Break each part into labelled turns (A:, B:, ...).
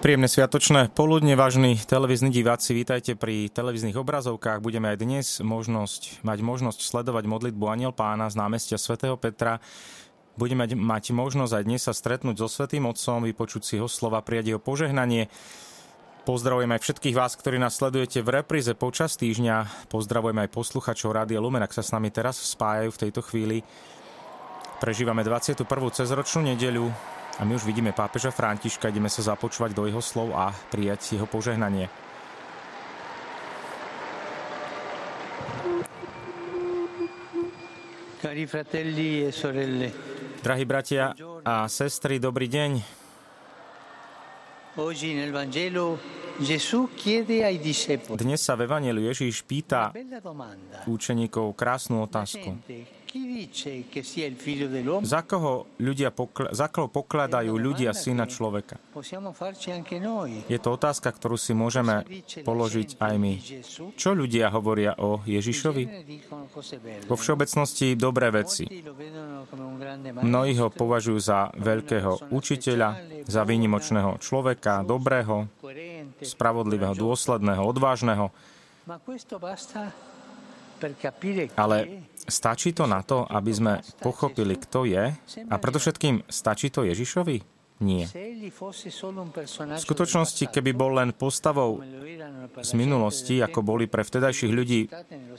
A: Príjemné sviatočné poludne, vážni televízni diváci, vítajte pri televíznych obrazovkách. Budeme aj dnes možnosť, mať možnosť sledovať modlitbu Aniel Pána z námestia svätého Petra. Budeme mať možnosť aj dnes sa stretnúť so Svetým Otcom, vypočuť si ho slova, prijať jeho požehnanie. Pozdravujem aj všetkých vás, ktorí nás sledujete v repríze počas týždňa. Pozdravujem aj posluchačov Rádia Lumen, ak sa s nami teraz spájajú v tejto chvíli. Prežívame 21. cezročnú nedeľu, a my už vidíme pápeža Františka, ideme sa započúvať do jeho slov a prijať jeho požehnanie. Cari fratelli e sorelle. Drahí bratia a sestry, dobrý deň. Dnes sa v Evangeliu Ježíš pýta učeníkov krásnu otázku. Za koho, ľudia pokl- za koho pokladajú ľudia syna človeka? Je to otázka, ktorú si môžeme položiť aj my. Čo ľudia hovoria o Ježišovi? Vo všeobecnosti dobré veci. Mnohí ho považujú za veľkého učiteľa, za výnimočného človeka, dobrého, spravodlivého, dôsledného, odvážneho. Ale stačí to na to, aby sme pochopili, kto je? A predovšetkým, stačí to Ježišovi? Nie. V skutočnosti, keby bol len postavou z minulosti, ako boli pre vtedajších ľudí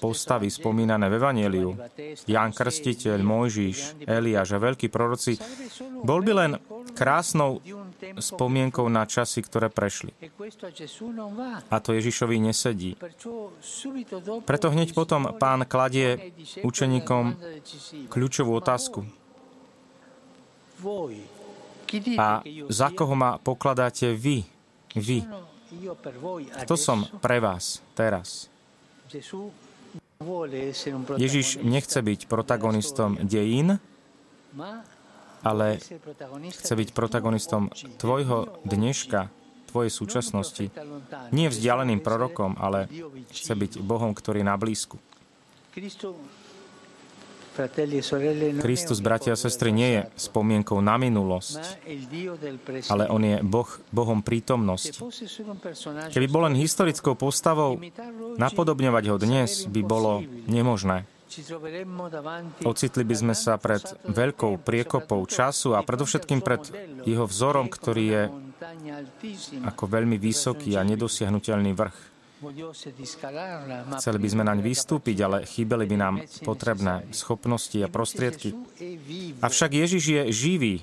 A: postavy spomínané v Evangeliu, Ján Krstiteľ, Mojžiš, Eliáš a veľkí proroci, bol by len krásnou spomienkou na časy, ktoré prešli. A to Ježišovi nesedí. Preto hneď potom pán kladie učeníkom kľúčovú otázku. A za koho ma pokladáte vy? Vy. Kto som pre vás teraz? Ježiš nechce byť protagonistom dejín, ale chce byť protagonistom tvojho dneška, tvojej súčasnosti. Nie vzdialeným prorokom, ale chce byť Bohom, ktorý je na blízku. Kristus, bratia a sestry, nie je spomienkou na minulosť, ale on je boh, Bohom prítomnosť. Keby bol len historickou postavou, napodobňovať ho dnes by bolo nemožné. Ocitli by sme sa pred veľkou priekopou času a predovšetkým pred jeho vzorom, ktorý je ako veľmi vysoký a nedosiahnutelný vrch. Chceli by sme naň vystúpiť, ale chýbali by nám potrebné schopnosti a prostriedky. Avšak Ježiš je živý.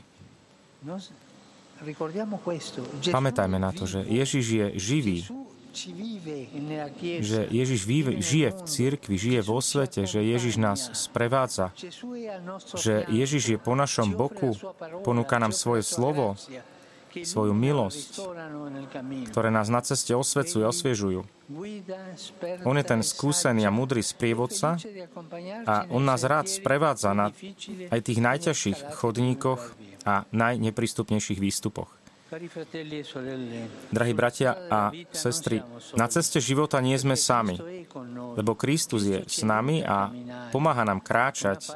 A: Pamätajme na to, že Ježiš je živý. Že Ježiš žije v cirkvi, žije vo svete, že Ježiš nás sprevádza, že Ježiš je po našom boku, ponúka nám svoje slovo, svoju milosť, ktoré nás na ceste osvecujú a osviežujú. On je ten skúsený a múdry sprievodca a on nás rád sprevádza na aj tých najťažších chodníkoch a najneprístupnejších výstupoch. Drahí bratia a sestry, na ceste života nie sme sami, lebo Kristus je s nami a pomáha nám kráčať,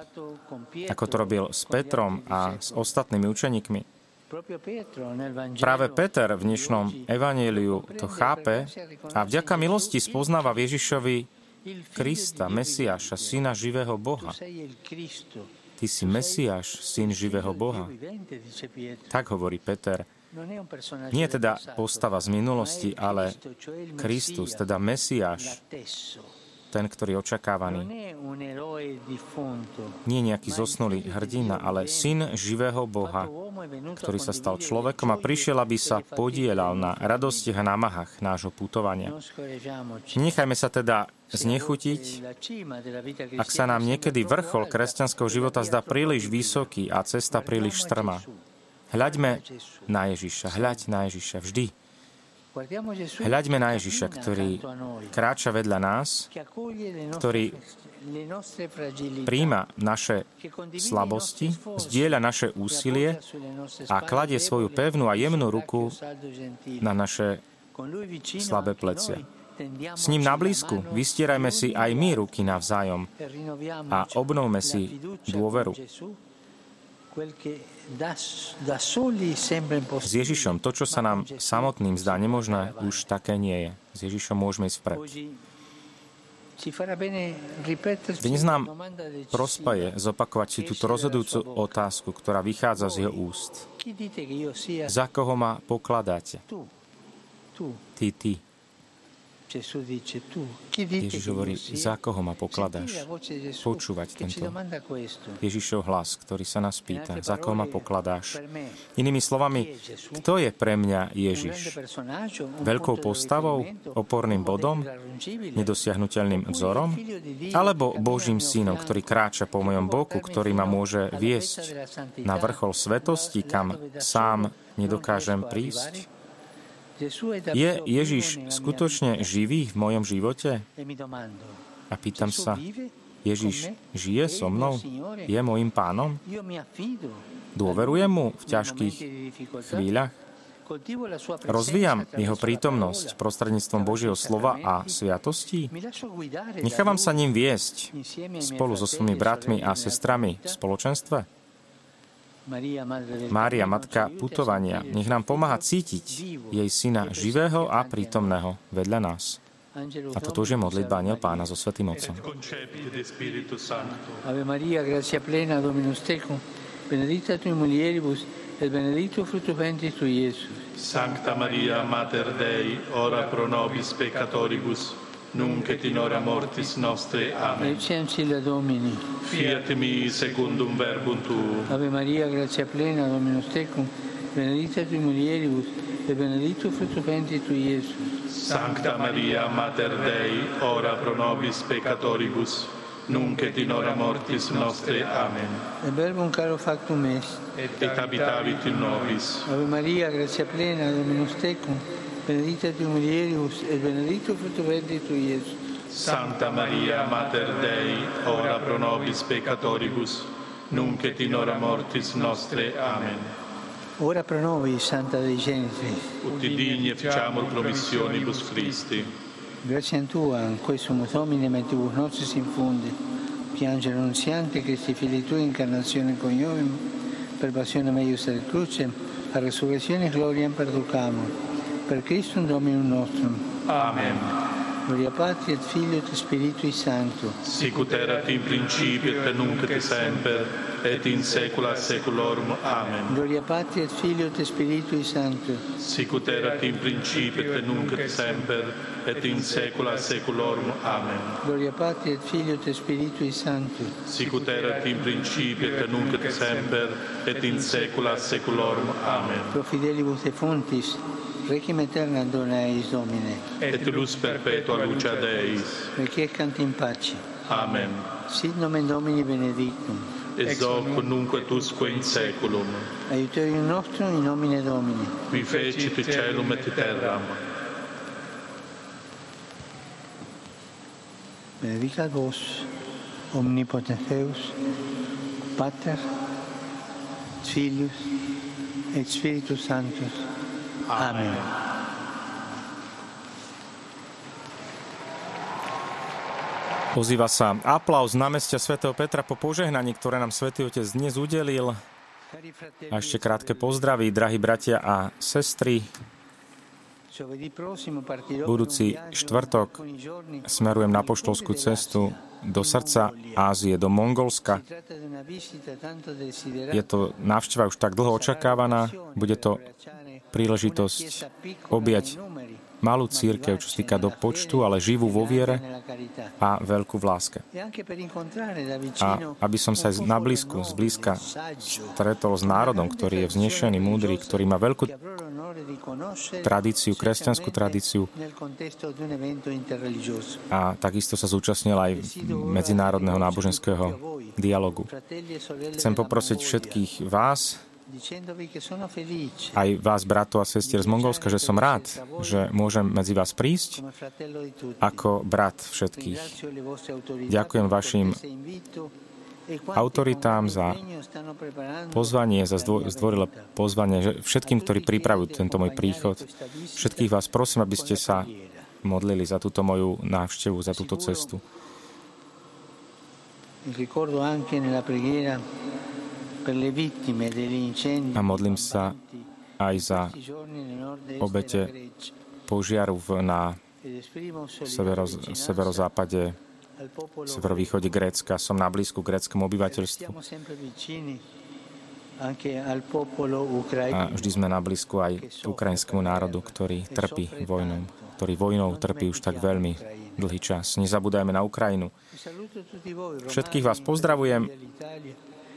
A: ako to robil s Petrom a s ostatnými učeníkmi. Práve Peter v dnešnom evaníliu to chápe a vďaka milosti spoznáva Ježišovi Krista, Mesiáša, Syna živého Boha. Ty si Mesiáš, Syn živého Boha. Tak hovorí Peter. Nie teda postava z minulosti, ale Kristus, teda Mesiáš, ten, ktorý je očakávaný. Nie nejaký zosnulý hrdina, ale syn živého Boha, ktorý sa stal človekom a prišiel, aby sa podielal na radostiach a námahách nášho putovania. Nechajme sa teda znechutiť, ak sa nám niekedy vrchol kresťanského života zdá príliš vysoký a cesta príliš strmá. Hľaďme na Ježiša, hľaď na Ježiša vždy. Hľaďme na Ježiša, ktorý kráča vedľa nás, ktorý príjma naše slabosti, zdieľa naše úsilie a kladie svoju pevnú a jemnú ruku na naše slabé plecia. S ním na blízku vystierajme si aj my ruky navzájom a obnovme si dôveru. S Ježišom to, čo sa nám samotným zdá nemožné, už také nie je. S Ježišom môžeme ísť vpred. Dnes nám prospaje zopakovať si túto rozhodujúcu otázku, ktorá vychádza z jeho úst. Za koho ma pokladáte? Ty, ty. Ježiš hovorí, za koho ma pokladáš? Počúvať tento Ježišov hlas, ktorý sa nás pýta, za koho ma pokladáš? Inými slovami, kto je pre mňa Ježiš? Veľkou postavou, oporným bodom, nedosiahnutelným vzorom? Alebo Božím synom, ktorý kráča po mojom boku, ktorý ma môže viesť na vrchol svetosti, kam sám nedokážem prísť? Je Ježiš skutočne živý v mojom živote? A pýtam sa, Ježiš žije so mnou? Je môjim pánom? Dôverujem mu v ťažkých chvíľach? Rozvíjam jeho prítomnosť prostredníctvom Božieho slova a sviatostí? Nechávam sa ním viesť spolu so svojimi bratmi a sestrami v spoločenstve? Mária, Matka putovania, nech nám pomáha cítiť jej syna živého a prítomného vedľa nás. A toto už je modlitba Aniel Pána so Svetým Otcom. Ave Maria, gracia plena, Dominus tecum, benedicta tui mulieribus, et benedictus fructus ventris tui, Iesus.
B: Sancta Maria, Mater Dei, ora pro nobis peccatoribus, nunc et in hora mortis nostre. Amen.
C: Ecce ancilla Domini.
B: Fiat mi secundum verbum tuum.
C: Ave Maria, grazia plena, Dominus tecum, benedicta tui mulieribus, e benedictus fructus ventris tui, Iesus.
B: Sancta Maria, Mater Dei, ora pro nobis peccatoribus, nunc et in hora mortis nostre. Amen.
C: E verbum caro factum est.
B: Et habitavit in nobis.
C: Ave Maria, grazia plena, Dominus tecum, benedicta tu mulieribus, et benedictus fructus ventris tui, Iesus.
B: Santa Maria, Mater Dei, ora pro nobis peccatoribus, nunc et in hora mortis nostre. Amen.
C: Ora pro nobis, Santa Dei Genitris.
B: Ut digni efficiamur promissionibus Christi.
C: Grazie a Tua, in questo Domine mentibus nostris infunde, piangere annunziante Cristi Fili Tui, incarnazione coniovim, per passione meius et cruce, a resurrezione gloria perducamur, per Christum Dominum nostrum.
B: Amen.
C: Gloria Patri et Filio et Spiritui Sancto.
B: Sicut erat in principio et nunc et semper, et in saecula saeculorum. Amen.
C: Gloria Patri et Filio et Spiritui Sancto.
B: Sicut erat in principio et nunc et semper, et in saecula saeculorum. Amen.
C: Gloria Patri et Filio et Spiritui Sancto.
B: Sicut erat in principio et nunc et semper, et in saecula saeculorum. Amen.
C: Pro fidelibus et fontis, requiem aeterna dona eis Domine.
B: Et luz perpetua luce Deis.
C: Requiescant in pace.
B: Amen.
C: Sit nomen Domini benedictum.
B: Ex hoc nunc et usque in saeculum.
C: Aiuterium nostrum in nomine Domini.
B: Qui fecit celum et terram.
C: Benedicat vos, omnipotens Deus, Pater, Filius et Spiritus Sanctus. Amen.
A: Ozýva sa aplauz na meste svätého Petra po požehnaní, ktoré nám svätý Otec dnes udelil. A ešte krátke pozdraví, drahí bratia a sestry. Budúci štvrtok smerujem na poštolskú cestu do srdca Ázie, do Mongolska. Je to návšteva už tak dlho očakávaná. Bude to príležitosť objať malú církev, čo týka do počtu, ale živú vo viere a veľkú v láske. A aby som sa na blízku, zblízka stretol s národom, ktorý je vznešený, múdry, ktorý má veľkú tradíciu, kresťanskú tradíciu a takisto sa zúčastnil aj medzinárodného náboženského dialogu. Chcem poprosiť všetkých vás, aj vás, bratov a sestier z Mongolska, že som rád, že môžem medzi vás prísť ako brat všetkých. Ďakujem vašim autoritám za pozvanie, za zdvorilé pozvanie, všetkým, ktorí pripravujú tento môj príchod. Všetkých vás prosím, aby ste sa modlili za túto moju návštevu, za túto cestu. A modlím sa aj za obete požiaru na severo, severozápade, severovýchode Grécka. Som na blízku gréckému obyvateľstvu. A vždy sme na blízku aj ukrajinskému národu, ktorý trpí vojnou, ktorý vojnou trpí už tak veľmi dlhý čas. Nezabúdajme na Ukrajinu. Všetkých vás pozdravujem,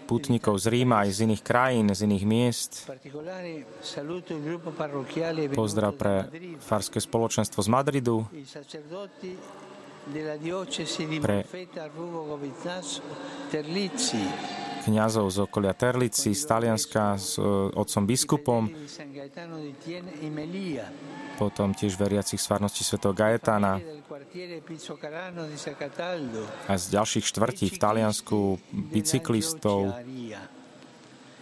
A: putníkov z Ríma aj z iných krajín, z iných miest. Pozdrav pre farské spoločenstvo z Madridu, pre kniazov z okolia Terlici, z Talianska, s e, otcom biskupom, potom tiež veriacich z svätého Gaetana a z ďalších štvrtí v Taliansku bicyklistov,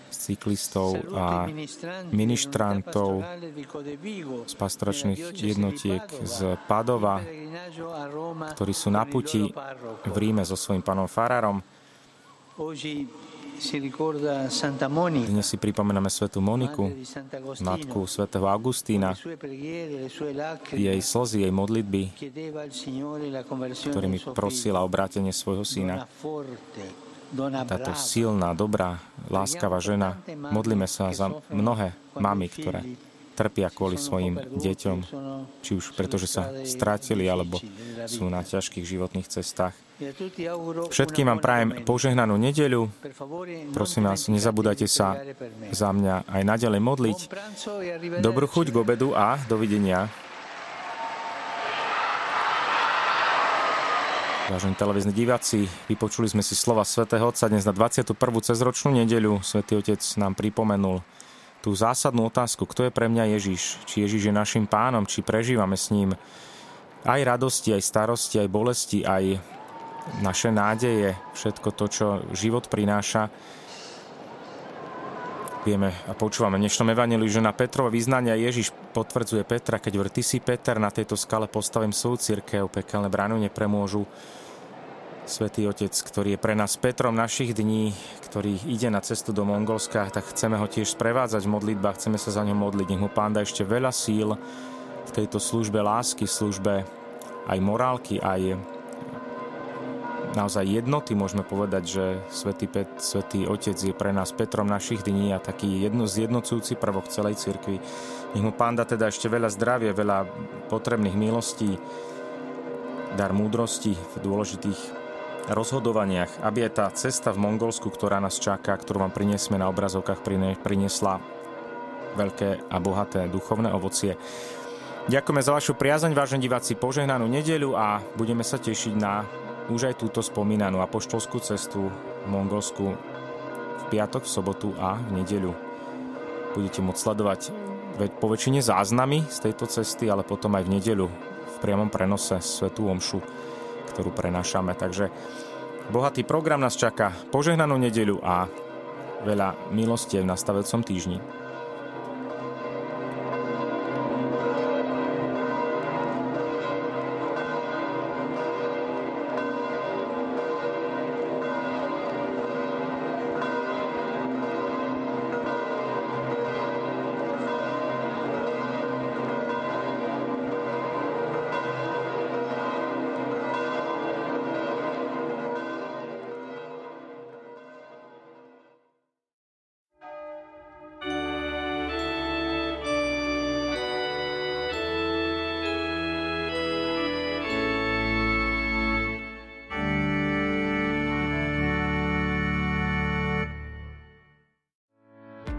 A: cyklistov a ministrantov z pastoračných jednotiek z Padova, ktorí sú na puti v Ríme so svojím pánom Farárom. Dnes si pripomíname svetu Moniku, matku svätého Augustína, jej slzy, jej modlitby, ktorými prosila obrátenie svojho syna. Táto silná, dobrá, láskavá žena, modlíme sa za mnohé mamy, ktoré trpia kvôli svojim deťom, či už pretože sa strátili, alebo sú na ťažkých životných cestách. Všetkým vám prajem požehnanú nedeľu. Prosím vás, nezabúdajte sa za mňa aj naďalej modliť. Dobrú chuť k obedu a dovidenia. Vážení televízni diváci, vypočuli sme si slova svätého Otca dnes na 21. cezročnú nedeľu. Svetý Otec nám pripomenul tú zásadnú otázku, kto je pre mňa Ježiš? Či Ježiš je našim pánom, či prežívame s ním aj radosti, aj starosti, aj bolesti, aj naše nádeje, všetko to, čo život prináša. Vieme a počúvame v dnešnom evaneliu, že na Petrovo vyznania Ježiš potvrdzuje Petra, keď ty si Peter, na tejto skale postavím svoju církev, pekelné bránu nepremôžu. Svetý Otec, ktorý je pre nás Petrom našich dní, ktorý ide na cestu do Mongolska, tak chceme ho tiež sprevádzať v modlitbách, chceme sa za ňo modliť. Nech mu Pán dá ešte veľa síl v tejto službe lásky, službe aj morálky, aj naozaj jednoty, môžeme povedať, že Svetý, Pet, Svetý Otec je pre nás Petrom našich dní a taký jedno, zjednocujúci prvok celej cirkvi. Nech mu Pán dá teda ešte veľa zdravia, veľa potrebných milostí, dar múdrosti v dôležitých rozhodovaniach, aby aj tá cesta v Mongolsku, ktorá nás čaká, ktorú vám priniesme na obrazovkách, priniesla veľké a bohaté duchovné ovocie. Ďakujeme za vašu priazeň, vážení diváci, požehnanú nedeľu a budeme sa tešiť na už aj túto spomínanú apoštolskú cestu v Mongolsku v piatok, v sobotu a v nedeľu. Budete môcť sledovať po väčšine záznamy z tejto cesty, ale potom aj v nedeľu v priamom prenose Svetú Omšu, ktorú prenášame. Takže bohatý program nás čaká, požehnanú nedeľu a veľa milostie v nastavecom týždni.